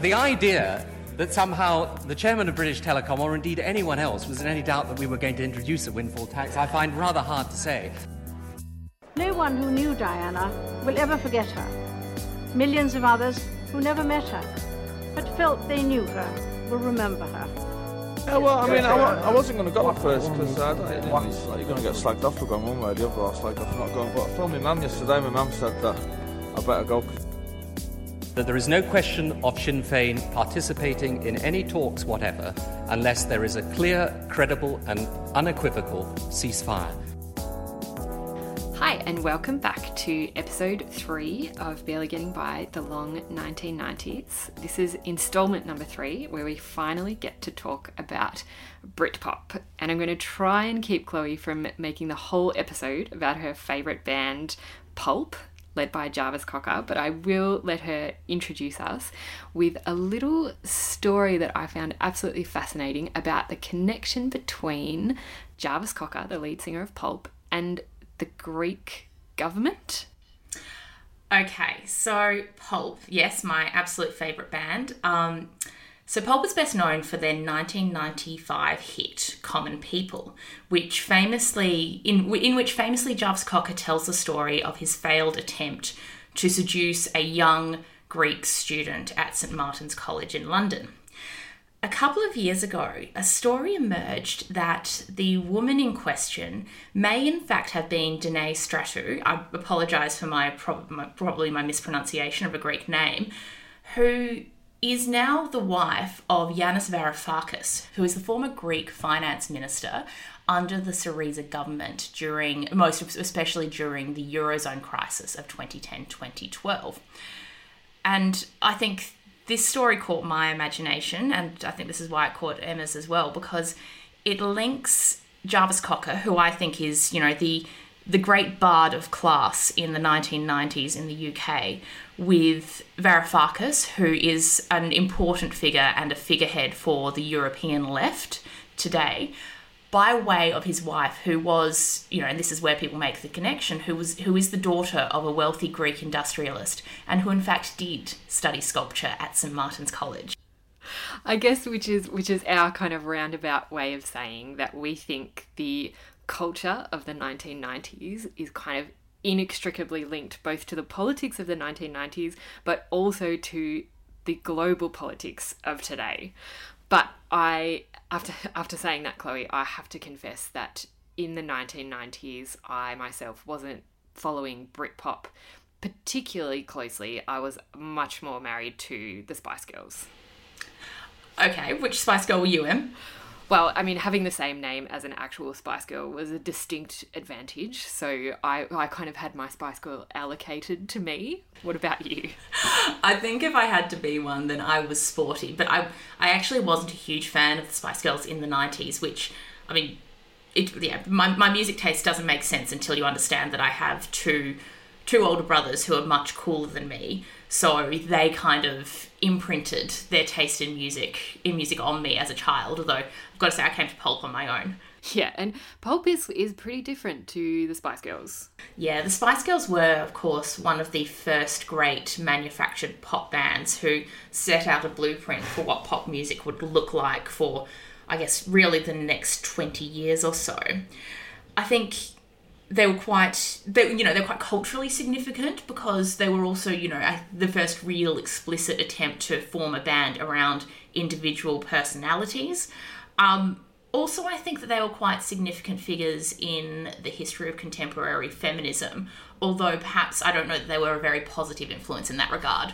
the idea that somehow the chairman of British Telecom, or indeed anyone else, was in any doubt that we were going to introduce a windfall tax, I find rather hard to say. No one who knew Diana will ever forget her. Millions of others who never met her, but felt they knew her, will remember her. Yeah, well, I mean, I, I wasn't going to go at first because I don't think it's like you're going to get slagged off for going one way or the other, or slagged off for not going. But I told my mum yesterday, my mum said that I better go. That there is no question of Sinn Féin participating in any talks whatever unless there is a clear, credible, and unequivocal ceasefire. Hi, and welcome back to episode three of Barely Getting By the Long 1990s. This is installment number three, where we finally get to talk about Britpop. And I'm going to try and keep Chloe from making the whole episode about her favourite band, Pulp, led by Jarvis Cocker, but I will let her introduce us with a little story that I found absolutely fascinating about the connection between Jarvis Cocker, the lead singer of Pulp, and the Greek government. Okay, so Pulp, yes, my absolute favourite band. Um, so Pulp is best known for their 1995 hit "Common People," which famously, in in which famously Jarvis Cocker tells the story of his failed attempt to seduce a young Greek student at St Martin's College in London. A couple of years ago, a story emerged that the woman in question may in fact have been Danae Stratou. I apologise for my, prob- my probably my mispronunciation of a Greek name, who is now the wife of Yanis Varoufakis, who is the former Greek finance minister under the Syriza government during, most especially during the Eurozone crisis of 2010-2012. And I think this story caught my imagination, and I think this is why it caught Emma's as well, because it links Jarvis Cocker, who I think is, you know, the the great bard of class in the 1990s in the UK, with Varoufakis, who is an important figure and a figurehead for the European left today, by way of his wife, who was, you know, and this is where people make the connection, who was who is the daughter of a wealthy Greek industrialist, and who in fact did study sculpture at St Martin's College. I guess which is which is our kind of roundabout way of saying that we think the culture of the 1990s is kind of inextricably linked both to the politics of the 1990s but also to the global politics of today. But I after after saying that Chloe, I have to confess that in the 1990s I myself wasn't following Britpop particularly closely. I was much more married to the Spice Girls. Okay, which Spice Girl were you in? Well, I mean, having the same name as an actual Spice Girl was a distinct advantage. So I, I kind of had my Spice Girl allocated to me. What about you? I think if I had to be one, then I was sporty. But I, I actually wasn't a huge fan of the Spice Girls in the '90s. Which, I mean, it yeah, my, my music taste doesn't make sense until you understand that I have two, two older brothers who are much cooler than me. So they kind of imprinted their taste in music in music on me as a child. Although I've got to say, I came to Pulp on my own. Yeah, and Pulp is, is pretty different to the Spice Girls. Yeah, the Spice Girls were, of course, one of the first great manufactured pop bands who set out a blueprint for what pop music would look like for, I guess, really the next 20 years or so. I think they were quite they you know they're quite culturally significant because they were also you know the first real explicit attempt to form a band around individual personalities. Um, also i think that they were quite significant figures in the history of contemporary feminism although perhaps i don't know that they were a very positive influence in that regard.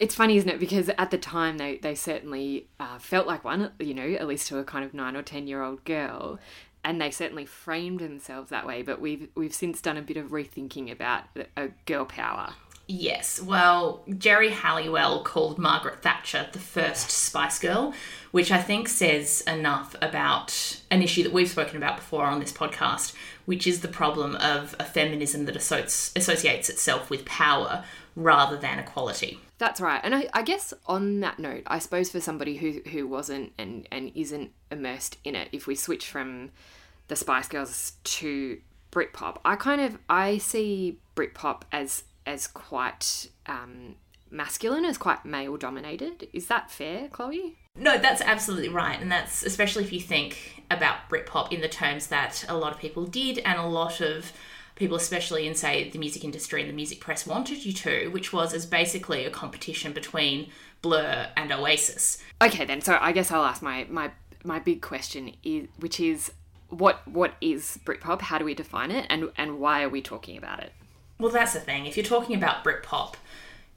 It's funny, isn't it? Because at the time they, they certainly uh, felt like one, you know, at least to a kind of nine or ten year old girl and they certainly framed themselves that way. But we've we've since done a bit of rethinking about a girl power. Yes, well, Geri Halliwell called Margaret Thatcher the first Spice Girl, which I think says enough about an issue that we've spoken about before on this podcast, which is the problem of a feminism that associates itself with power rather than equality. That's right. And I, I, guess on that note, I suppose for somebody who, who wasn't and, and isn't immersed in it, if we switch from the Spice Girls to Britpop, I kind of I see Britpop as as quite um, masculine, as quite male dominated. Is that fair, Chloe? No, that's absolutely right. And that's especially if you think about Britpop in the terms that a lot of people did, and a lot of people, especially in, say, the music industry and the music press, wanted you to, which was as basically a competition between Blur and Oasis. Okay, then. So I guess I'll ask my, my, my big question, is, which is what what is Britpop? How do we define it? And, and why are we talking about it? Well, that's the thing. If you're talking about Britpop,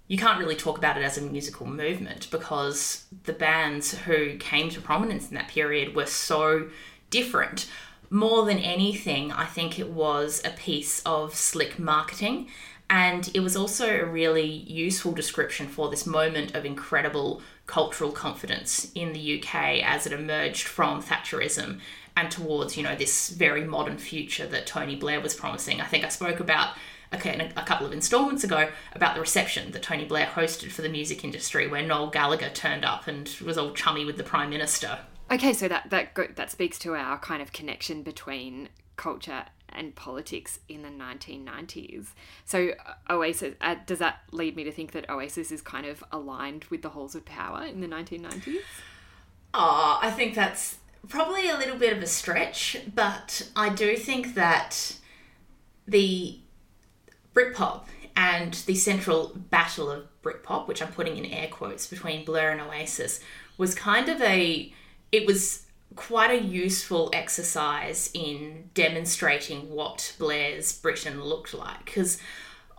you can't really talk about it as a musical movement because the bands who came to prominence in that period were so different. More than anything, I think it was a piece of slick marketing and it was also a really useful description for this moment of incredible cultural confidence in the UK as it emerged from Thatcherism and towards, you know, this very modern future that Tony Blair was promising. I think I spoke about okay, a couple of installments ago about the reception that Tony Blair hosted for the music industry, where Noel Gallagher turned up and was all chummy with the Prime Minister. Okay, so that that go, that speaks to our kind of connection between culture and politics in the 1990s. So uh, Oasis uh, does that lead me to think that Oasis is kind of aligned with the halls of power in the 1990s? Oh, I think that's probably a little bit of a stretch, but I do think that the Britpop and the central battle of Britpop, which I'm putting in air quotes between Blur and Oasis, was kind of a. It was quite a useful exercise in demonstrating what Blair's Britain looked like because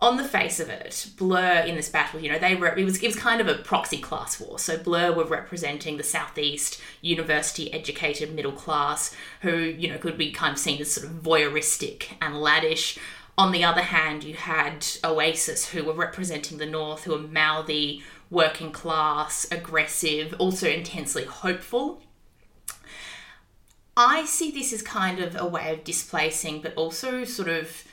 on the face of it, Blur in this battle, you know, they were it was it was kind of a proxy class war. So Blur were representing the southeast university educated middle class who you know could be kind of seen as sort of voyeuristic and laddish. On the other hand, you had Oasis, who were representing the North, who were mouthy, working class, aggressive, also intensely hopeful. I see this as kind of a way of displacing, but also sort of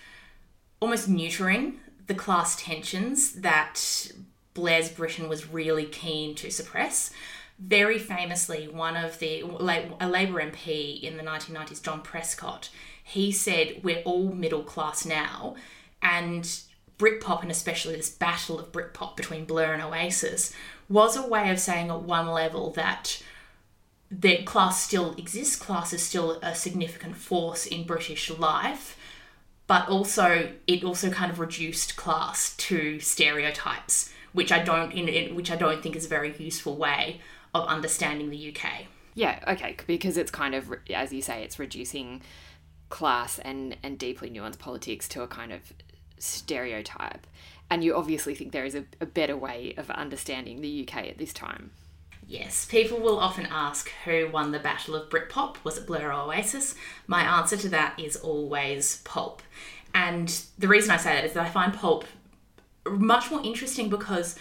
almost neutering the class tensions that Blair's Britain was really keen to suppress. Very famously, one of the a Labour MP in the 1990s, John Prescott, he said, We're all middle class now. And Britpop, and especially this battle of Britpop between Blur and Oasis, was a way of saying at one level that that class still exists, class is still a significant force in British life, but also it also kind of reduced class to stereotypes, which I don't in, in which I don't think is a very useful way of understanding the UK. Yeah, okay, because it's kind of as you say, it's reducing class and, and deeply nuanced politics to a kind of stereotype. And you obviously think there is a, a better way of understanding the UK at this time. Yes, people will often ask who won the Battle of Britpop. Was it Blur or Oasis? My answer to that is always Pulp. And the reason I say that is that I find Pulp much more interesting because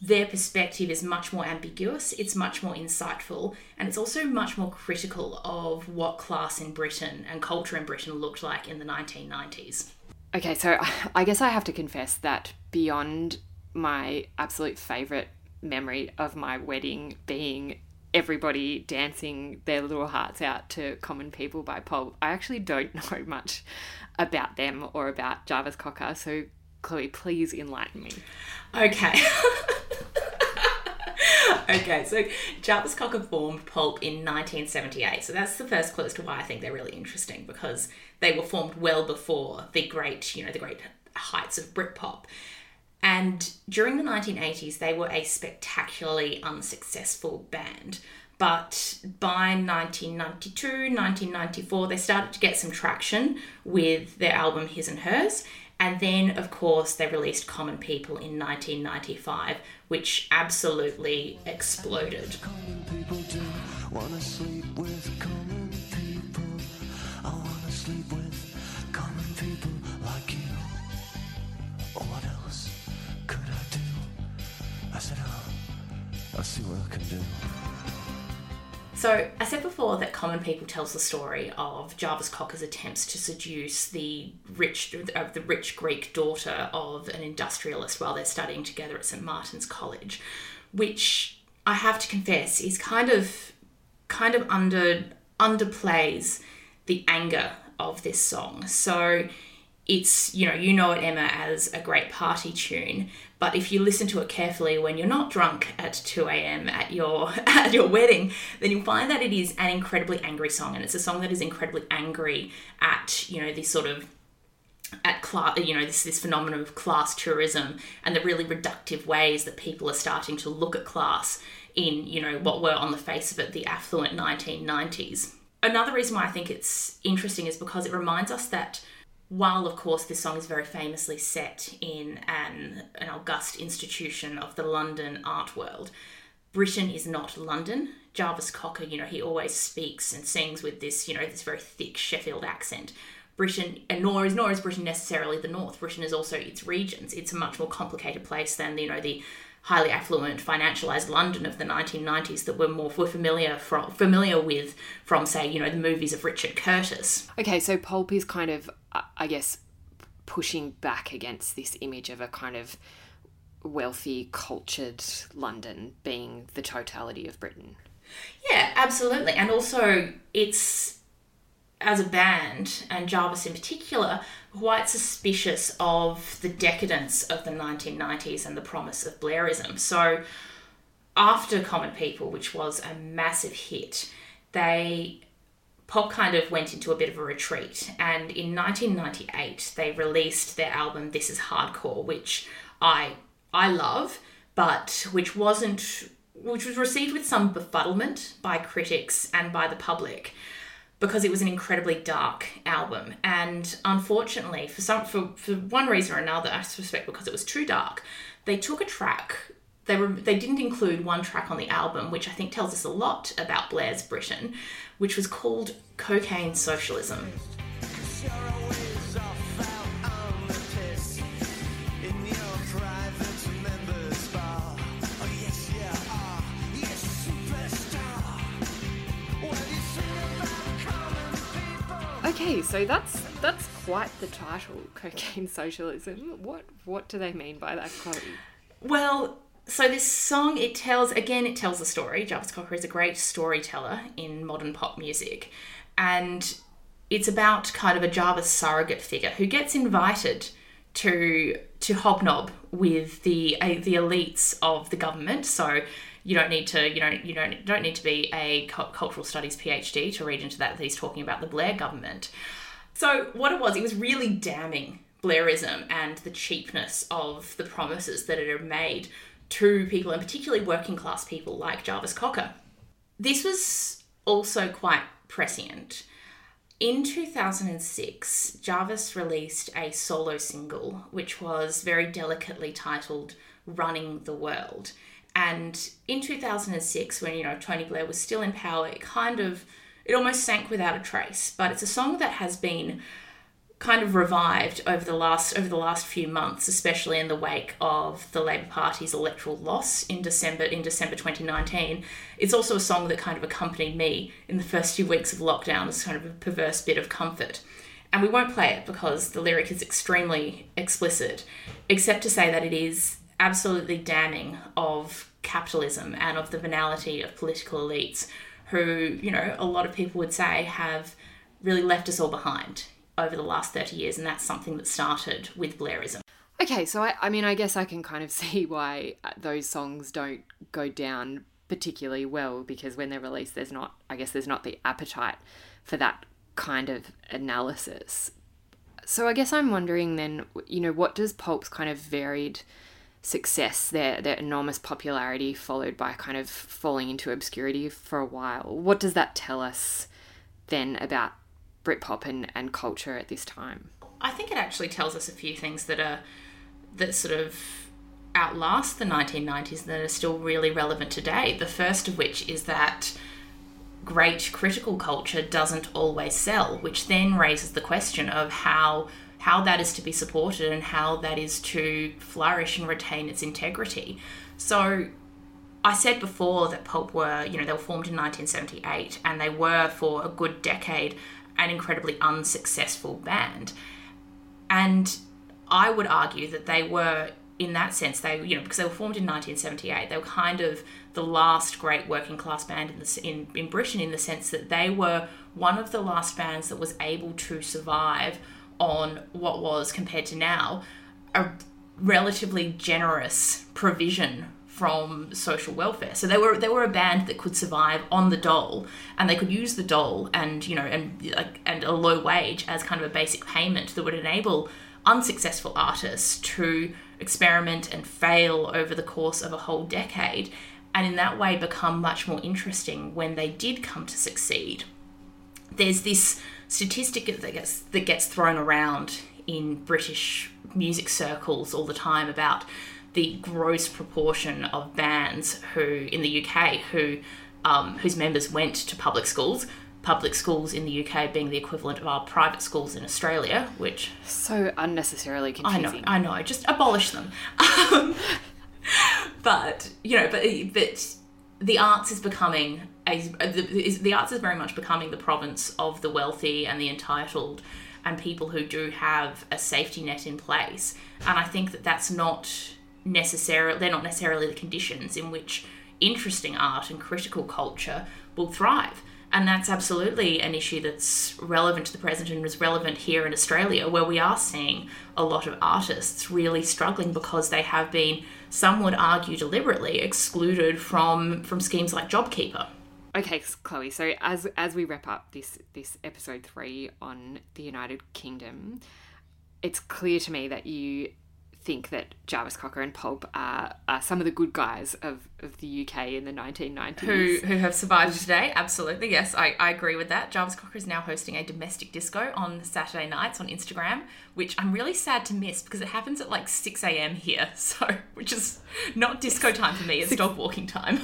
their perspective is much more ambiguous, it's much more insightful, and it's also much more critical of what class in Britain and culture in Britain looked like in the 1990s. Okay, so I guess I have to confess that beyond my absolute favourite memory of my wedding being everybody dancing their little hearts out to Common People by Pulp, I actually don't know much about them or about Jarvis Cocker, so Chloe, please enlighten me. Okay. okay, so Jarvis Cocker formed Pulp in 1978. So that's the first clue as to why I think they're really interesting because they were formed well before the great, you know, the great heights of Britpop. And during the 1980s, they were a spectacularly unsuccessful band. But by 1992, 1994, they started to get some traction with their album His and Hers. And then, of course, they released Common People in 1995, which absolutely exploded. I see what I can do. So, I said before that Common People tells the story of Jarvis Cocker's attempts to seduce the rich, uh, the rich Greek daughter of an industrialist while they're studying together at St Martin's College, which I have to confess is kind of, kind of under underplays the anger of this song. So, it's you know you know it emma as a great party tune but if you listen to it carefully when you're not drunk at 2 a.m at your at your wedding then you'll find that it is an incredibly angry song and it's a song that is incredibly angry at you know this sort of at class you know this this phenomenon of class tourism and the really reductive ways that people are starting to look at class in you know what were on the face of it the affluent 1990s another reason why i think it's interesting is because it reminds us that while of course this song is very famously set in an, an august institution of the london art world. Britain is not london. Jarvis cocker you know he always speaks and sings with this you know this very thick sheffield accent. Britain and nor is nor is britain necessarily the north. Britain is also its regions. It's a much more complicated place than you know the highly affluent, financialized London of the 1990s that we're more we're familiar from familiar with from say you know the movies of Richard Curtis. Okay, so pulp is kind of I guess pushing back against this image of a kind of wealthy, cultured London being the totality of Britain. Yeah, absolutely, and also it's as a band, and Jarvis in particular, quite suspicious of the decadence of the 1990s and the promise of Blairism. So, after Common People, which was a massive hit, they pop kind of went into a bit of a retreat. And in 1998, they released their album This Is Hardcore, which I I love, but which wasn't which was received with some befuddlement by critics and by the public because it was an incredibly dark album. And unfortunately, for some for, for one reason or another, I suspect because it was too dark, they took a track. They were they didn't include one track on the album, which I think tells us a lot about Blair's Britain, which was called Cocaine Socialism. Okay, so that's that's quite the title, cocaine socialism. What what do they mean by that, Chloe? Well, so this song it tells again it tells a story. Jarvis Cocker is a great storyteller in modern pop music, and it's about kind of a Jarvis surrogate figure who gets invited to to hobnob with the uh, the elites of the government. So you don't need to you don't you don't don't need to be a cultural studies PhD to read into that. That he's talking about the Blair government. So what it was, it was really damning Blairism and the cheapness of the promises that it had made to people, and particularly working class people like Jarvis Cocker. This was also quite prescient. In 2006, Jarvis released a solo single, which was very delicately titled Running the World. And in 2006, when you know Tony Blair was still in power, it kind of it almost sank without a trace. But it's a song that has been kind of revived over the last over the last few months, especially in the wake of the Labor Party's electoral loss in December in December 2019. It's also a song that kind of accompanied me in the first few weeks of lockdown as kind of a perverse bit of comfort. And we won't play it because the lyric is extremely explicit, except to say that it is absolutely damning of capitalism and of the venality of political elites who, you know, a lot of people would say have really left us all behind over the last 30 years. And that's something that started with Blairism. Okay, so I, I mean, I guess I can kind of see why uh, those songs don't go down particularly well because when they're released, there's not, I guess, there's not the appetite for that kind of analysis. So I guess I'm wondering then, you know, what does Pulp's kind of varied success, their their enormous popularity, followed by kind of falling into obscurity for a while. What does that tell us then about Britpop and, and culture at this time? I think it actually tells us a few things that are that sort of outlast the 1990s that are still really relevant today. The first of which is that great critical culture doesn't always sell, which then raises the question of how how that is to be supported and how that is to flourish and retain its integrity. So I said before that Pulp were, you know, they were formed in 1978 and they were for a good decade an incredibly unsuccessful band. And I would argue that they were in that sense they you know because they were formed in 1978 they were kind of the last great working class band in, the, in in Britain in the sense that they were one of the last bands that was able to survive on what was, compared to now, a relatively generous provision from social welfare. So they were they were a band that could survive on the dole, and they could use the dole and you know and like and a low wage as kind of a basic payment that would enable unsuccessful artists to experiment and fail over the course of a whole decade, and in that way become much more interesting when they did come to succeed. There's this statistic that gets that gets thrown around in British music circles all the time about the gross proportion of bands who in the UK who um, whose members went to public schools. Public schools in the UK being the equivalent of our private schools in Australia, which So unnecessarily confusing. I know. I know, just abolish them. But you know, but but the arts is becoming the, is, the arts is very much becoming the province of the wealthy and the entitled and people who do have a safety net in place. And I think that that's not necessarily they're not necessarily the conditions in which interesting art and critical culture will thrive. And that's absolutely an issue that's relevant to the present and is relevant here in Australia, where we are seeing a lot of artists really struggling because they have been, some would argue deliberately, excluded from, from schemes like JobKeeper. Okay, Chloe. So as as we wrap up this this episode three on the United Kingdom, it's clear to me that you think that Jarvis Cocker and Pulp are, are some of the good guys of, of the UK in the 1990s. Who, who have survived today? Absolutely, yes, I, I agree with that. Jarvis Cocker is now hosting a domestic disco on Saturday nights on Instagram, which I'm really sad to miss because it happens at like 6 a.m. here, so which is not disco time for me, it's dog walking time.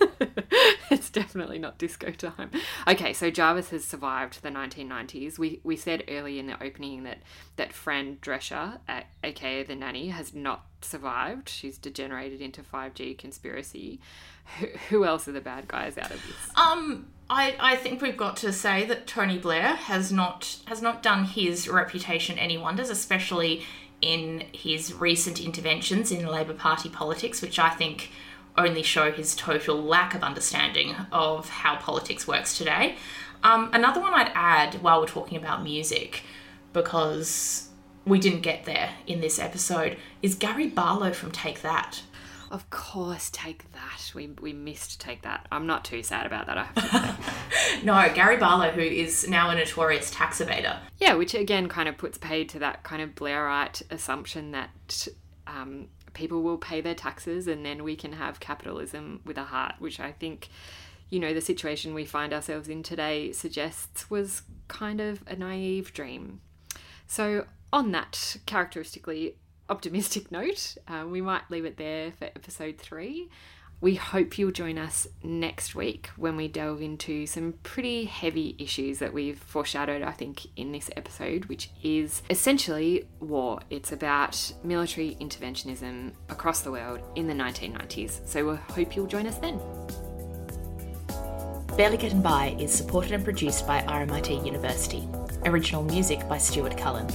it's definitely not disco time. Okay, so Jarvis has survived the 1990s. We we said earlier in the opening that that Fran Drescher, aka the nanny, has not survived. She's degenerated into 5G conspiracy. Who, who else are the bad guys out of this? Um, I, I think we've got to say that Tony Blair has not has not done his reputation any wonders, especially in his recent interventions in Labor Party politics, which I think only show his total lack of understanding of how politics works today. Um, another one I'd add while we're talking about music, because we didn't get there in this episode, is Gary Barlow from Take That. Of course, take that. We, we missed take that. I'm not too sad about that. I have to say. No, Gary Barlow, who is now a notorious tax evader. yeah, which again kind of puts paid to that kind of Blairite assumption that um, people will pay their taxes and then we can have capitalism with a heart, which I think, you know, the situation we find ourselves in today suggests was kind of a naive dream. So, on that characteristically optimistic note, uh, we might leave it there for episode three. We hope you'll join us next week when we delve into some pretty heavy issues that we've foreshadowed, I think, in this episode, which is essentially war. It's about military interventionism across the world in the 1990s. So we hope you'll join us then. Barely Getting By is supported and produced by RMIT University. Original music by Stuart Cullen.